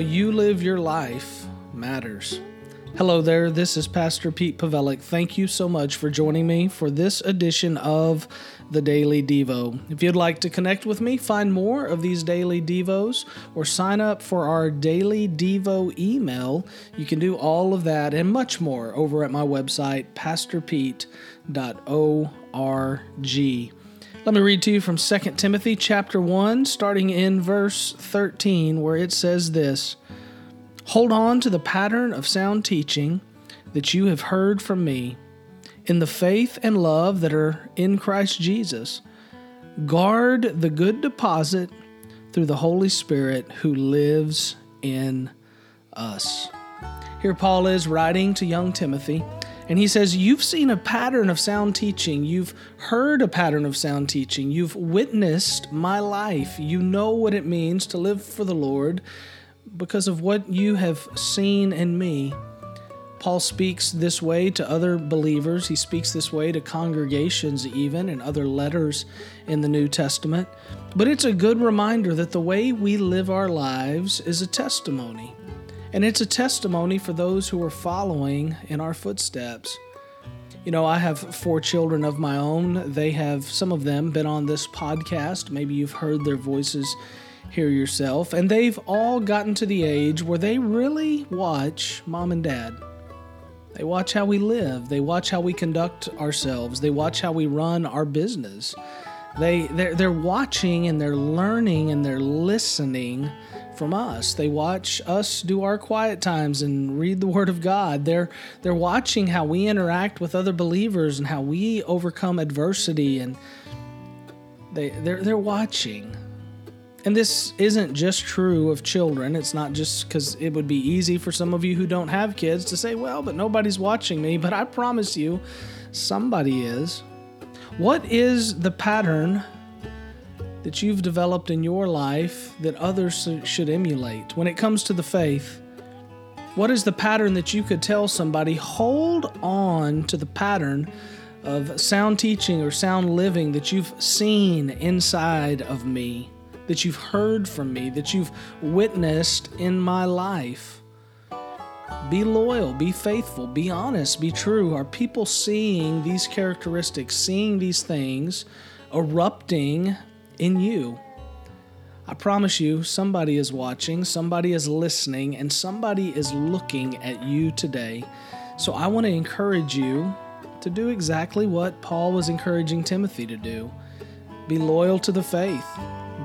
you live your life matters. Hello there, this is Pastor Pete Pawelek. Thank you so much for joining me for this edition of the Daily Devo. If you'd like to connect with me, find more of these daily Devos, or sign up for our Daily Devo email, you can do all of that and much more over at my website, pastorpete.org. Let me read to you from 2 Timothy chapter 1, starting in verse 13, where it says this Hold on to the pattern of sound teaching that you have heard from me in the faith and love that are in Christ Jesus. Guard the good deposit through the Holy Spirit who lives in us. Here, Paul is writing to young Timothy and he says, You've seen a pattern of sound teaching. You've heard a pattern of sound teaching. You've witnessed my life. You know what it means to live for the Lord because of what you have seen in me. Paul speaks this way to other believers. He speaks this way to congregations, even in other letters in the New Testament. But it's a good reminder that the way we live our lives is a testimony. And it's a testimony for those who are following in our footsteps. You know, I have four children of my own. They have, some of them, been on this podcast. Maybe you've heard their voices here yourself. And they've all gotten to the age where they really watch mom and dad. They watch how we live, they watch how we conduct ourselves, they watch how we run our business. They, they're, they're watching and they're learning and they're listening from us. They watch us do our quiet times and read the Word of God. They're they're watching how we interact with other believers and how we overcome adversity and they they're they're watching. And this isn't just true of children. It's not just because it would be easy for some of you who don't have kids to say, well, but nobody's watching me. But I promise you, somebody is. What is the pattern that you've developed in your life that others should emulate when it comes to the faith? What is the pattern that you could tell somebody, hold on to the pattern of sound teaching or sound living that you've seen inside of me, that you've heard from me, that you've witnessed in my life? Be loyal, be faithful, be honest, be true. Are people seeing these characteristics, seeing these things erupting in you. I promise you, somebody is watching, somebody is listening, and somebody is looking at you today. So I want to encourage you to do exactly what Paul was encouraging Timothy to do. Be loyal to the faith,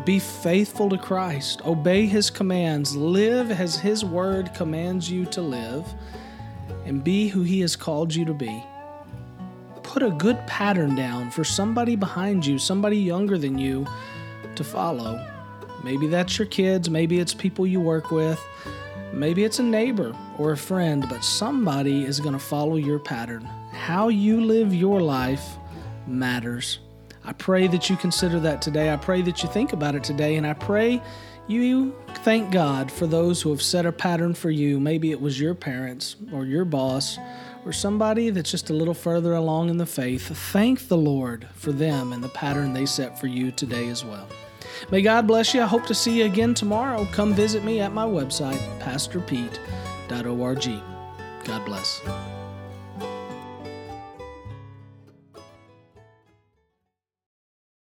be faithful to Christ, obey his commands, live as his word commands you to live, and be who he has called you to be put a good pattern down for somebody behind you, somebody younger than you to follow. Maybe that's your kids, maybe it's people you work with, maybe it's a neighbor or a friend, but somebody is going to follow your pattern. How you live your life matters. I pray that you consider that today. I pray that you think about it today, and I pray you thank God for those who have set a pattern for you. Maybe it was your parents or your boss or somebody that's just a little further along in the faith, thank the Lord for them and the pattern they set for you today as well. May God bless you. I hope to see you again tomorrow. Come visit me at my website, pastorpete.org. God bless.